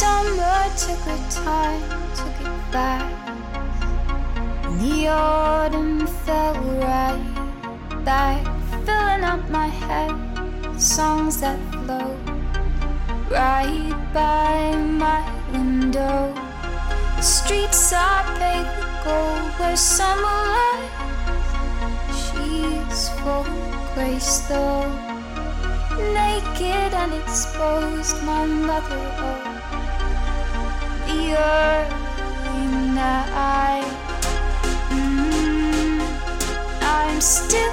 summer took her time to get back. And the autumn fell right back, filling up my head. Songs that flow right by my window. The streets are paved with gold where summer lies. She's full of grace though, naked and exposed. My mother, oh, early night. Mm, I'm still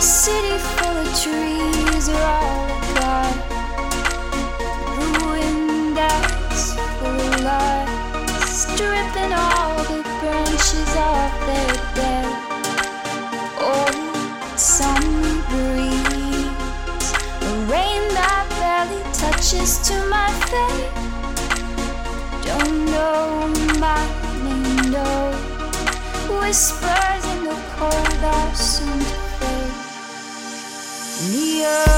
city full of trees are all I got. Ruined eyes full of light, stripping all the branches off their dead. Oh, summer breeze, a rain that barely touches to my face. Don't know my name, no. Whispers in